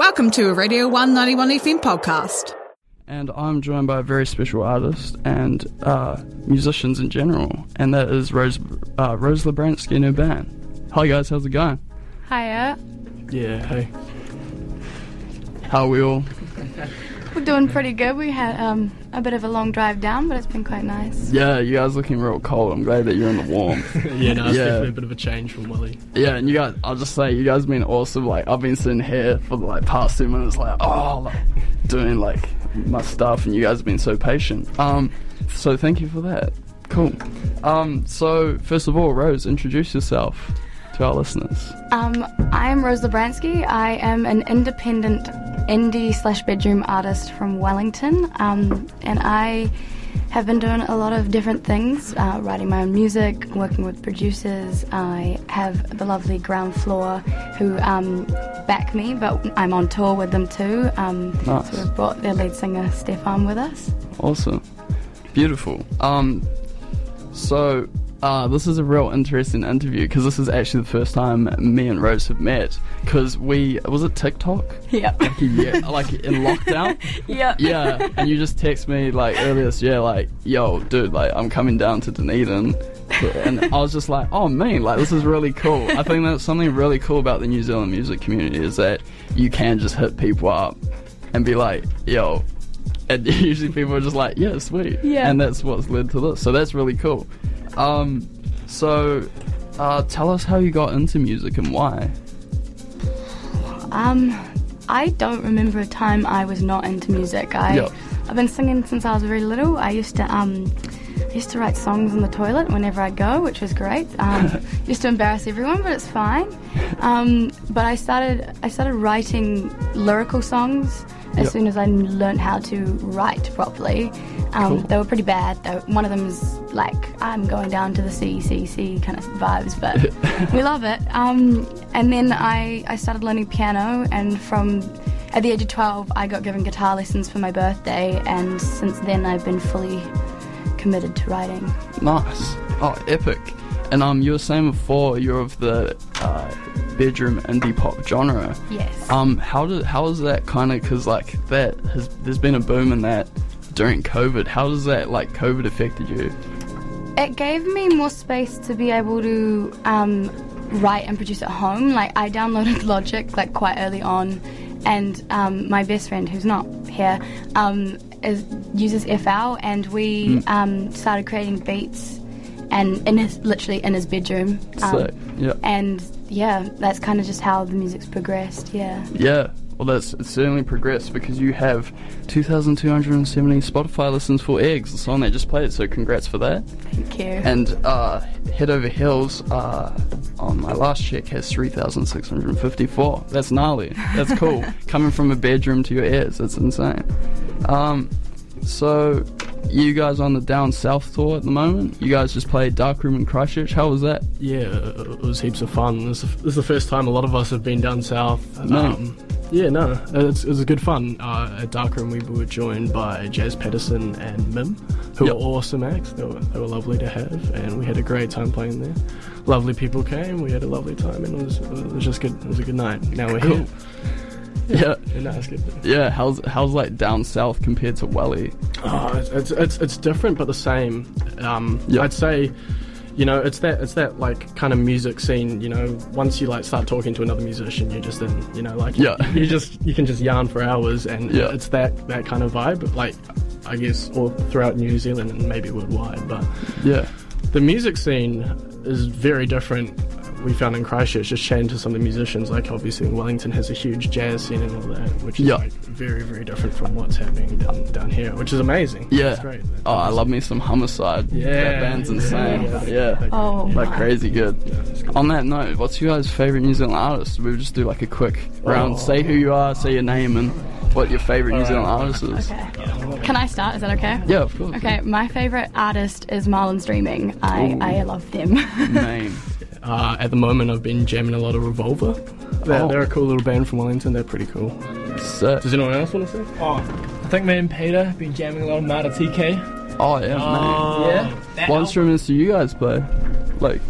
Welcome to a Radio 191 FM podcast. And I'm joined by a very special artist and uh, musicians in general, and that is Rose uh, Rose Labransky and her band. Hi guys, how's it going? Hiya. Yeah, hey. How are we all? We're doing pretty good. We had um, a bit of a long drive down, but it's been quite nice. Yeah, you guys looking real cold. I'm glad that you're in the warmth. yeah, no, it's Yeah. definitely a bit of a change from Welly. yeah, and you guys, I'll just say, you guys have been awesome. Like, I've been sitting here for the like past two minutes, like, oh, like, doing like my stuff, and you guys have been so patient. Um, so thank you for that. Cool. Um, so first of all, Rose, introduce yourself to our listeners. Um, I am Rose Labransky. I am an independent indie slash bedroom artist from Wellington, um, and I have been doing a lot of different things, uh, writing my own music, working with producers. I have the lovely Ground Floor who um, back me, but I'm on tour with them too. Um, Nice. So we've brought their lead singer Stefan with us. Awesome. Beautiful. Um, so, uh, this is a real interesting interview because this is actually the first time me and Rose have met. Because we, was it TikTok? Yep. Yeah, like in lockdown? yep. Yeah, and you just text me like earlier this year, like, yo, dude, like, I'm coming down to Dunedin. And I was just like, oh, man, like, this is really cool. I think that's something really cool about the New Zealand music community is that you can just hit people up and be like, yo, and usually people are just like, yeah, sweet. Yeah. And that's what's led to this. So that's really cool. Um, so uh, tell us how you got into music and why. Um, I don't remember a time I was not into music. I Yeah. I've been singing since I was very little. I used to um I used to write songs in the toilet whenever I go, which was great. Um, used to embarrass everyone, but it's fine. Um, but I started I started writing lyrical songs as Yeah. soon as I learned how to write properly. Um, Cool. They were pretty bad though. One of them is like I'm going down to the CCC kind of vibes, but we love it. Um, and then I, I started learning piano, and from at the age of 12, I got given guitar lessons for my birthday, and since then I've been fully committed to writing. Nice. Oh, epic. And um, you were saying before you're of the uh, bedroom indie pop genre. Yes. Um, how did how is that kind of because like that has there's been a boom in that during COVID. How does that like COVID affected you? It gave me more space to be able to um, write and produce at home. Like I downloaded Logic like quite early on, and um, my best friend, who's not here, um, is, uses FL, and we um, started creating beats, and in his literally in his bedroom. Um, Sick. Yeah. And yeah, that's kind of just how the music's progressed. Yeah. Yeah. Well, that's it's certainly progressed because you have 2,270 Spotify listens for Eggs, the song they just played. So congrats for that. Thank you. And uh, Head Over Heels uh, on my last check has 3,654. That's gnarly. That's cool. Coming from a bedroom to your ears, that's insane. Um, so, you guys on the Down South tour at the moment? You guys just played Darkroom in Christchurch. How was that? Yeah, it was heaps of fun. This is, this is the first time a lot of us have been down south. No. yeah, no, it's, it was a good fun. Uh, at Darkroom, we were joined by Jazz Pedersen and Mim, who Yep. were awesome acts. They were, they were lovely to have, and we had a great time playing there. Lovely people came. We had a lovely time, and it was, it was just good. It was a good night. Now we're Cool. here. Yeah. And good. Yeah, how's how's like down south compared to Welly? Oh, it's, it's it's different but the same. Um, Yeah. I'd say, you know, it's that it's that like kind of music scene. You know, once you like start talking to another musician, you're just in. You know, like Yeah. you just you can just yarn for hours, and Yeah. it's that that kind of vibe. Like, I guess all throughout New Zealand and maybe worldwide, but Yeah. the music scene is very different. We found in Christchurch, just chatting to some of the musicians, like obviously Wellington has a huge jazz scene and all that, which is Yeah. like very, very different from what's happening down, down here, which is amazing. Yeah. It's great. Oh, I love me some Homicide. Yeah. That band's insane. Yeah. Yeah. Oh, Like my. crazy good. it's good. On that note, what's your guys' favorite New Zealand artist? We'll just do like a quick round. Oh. Say who you are, say your name, and what your favorite New Zealand artist is. Okay. Can I start? Is that okay? Yeah, of course. Okay, my favorite artist is Marlon's Dreaming. I, I love them. Name. Uh, at the moment, I've been jamming a lot of Revolver. They're, Oh. they're a cool little band from Wellington. They're pretty cool. Sick. Does anyone else want to say? Oh, I think me and Peter have been jamming a lot of Mara TK. Oh yeah, Yeah. man. That What album- instruments do you guys play? Like,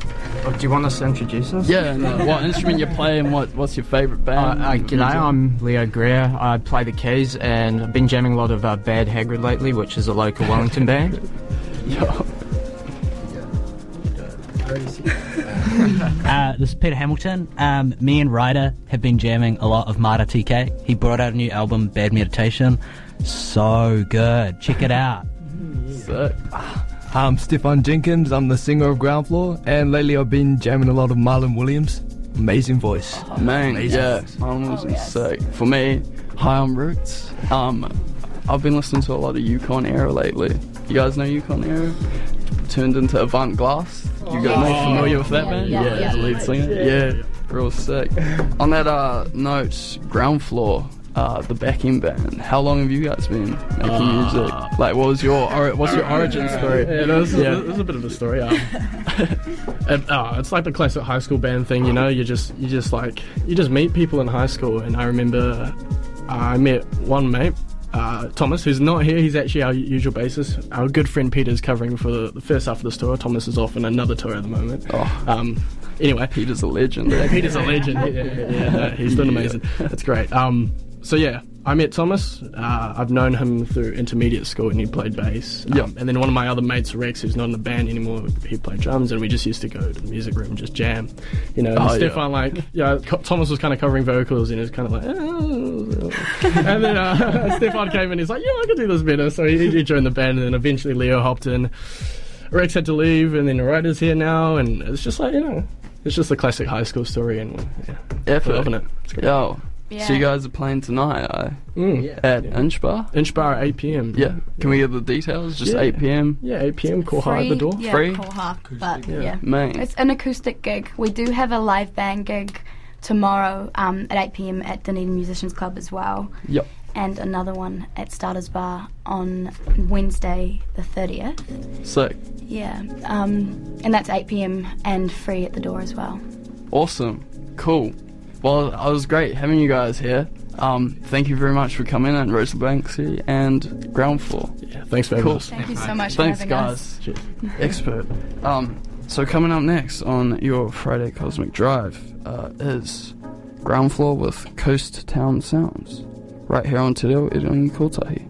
Oh, do you want us to introduce us? Yeah, and uh, what instrument you play and what what's your favourite Uh, band? uh, g'day, I'm Leo Greer. I play the keys and I've been jamming a lot of uh, Bad Hagrid lately, which is a local Wellington band. Uh, this is Peter Hamilton. Um, me and Ryder have been jamming a lot of Mara TK. He brought out a new album, Bad Meditation. So good. Check it out. Sick. I'm Stefan Jenkins. I'm the singer of Ground Floor, and lately I've been jamming a lot of Marlon Williams. Amazing voice. Man, Amazing. yeah, mine was sick. For me, High on Roots. Um, I've been listening to a lot of Yukon Era lately. You guys know Yukon Era? Turned into Avant Glass. You guys are familiar with that Yeah, band? yeah, yeah. the lead singer. Yeah, real sick. On that uh, note, Ground Floor. Uh, the backing band. How long have you guys been making music? Like, what was your or, what's your origin story? Yeah, no, this, Yeah. Is, this is a bit of a story. Um, it, oh, it's like the classic high school band thing, you know. You just you just like you just meet people in high school, and I remember I met one mate. Uh, Thomas, who's not here, he's actually our usual bassist. Our good friend Peter's covering for the, first half of this tour. Thomas is off on another tour at the moment. Oh. Um, anyway, Peter's a legend. yeah, Peter's a legend. Yeah, yeah, yeah, he's doing amazing. That's great. Um, so yeah, I met Thomas. Uh, I've known him through intermediate school, and he played bass. Um, Yeah. And then one of my other mates, Rex, who's not in the band anymore, he played drums, and we just used to go to the music room and just jam. You know, Oh, yeah. Stefan like, yeah, Co- Thomas was kind of covering vocals, and he was kind of like, "Oh." and then uh, Stefan came in, he's like, yeah, I could do this better. So he, he joined the band, and then eventually Leo hopped in. Rex had to leave, and then the writer's here now, and it's just like you know, it's just a classic high school story, and yeah, we're loving it. Yo, Yeah. so you guys are playing tonight uh, Mm. at Inch Bar? Inch bar at 8 p.m. Yeah. Can we get the details? Just Yeah. 8 p.m. Yeah, 8 p.m. Call high at the door. Yeah, Free? call high, but yeah. Man. It's an acoustic gig. We do have a live band gig tomorrow um, at 8 pm at Dunedin Musicians Club as well, Yep. and another one at Starters Bar on Wednesday the 30th. Sick. Yeah, um, and that's 8 pm and free at the door as well. Awesome. Cool. Well, it was great having you guys here. Um, thank you very much for coming in, Rose Banksy and Ground Floor. Yeah, thanks for having us. Thank you so much Thanks, for having guys. us. Cheers. Expert. Um, so coming up next on your Friday Cosmic Drive uh, is Ground Floor with Coast Town Sounds, right here on Te Reo Irangi Kotahi.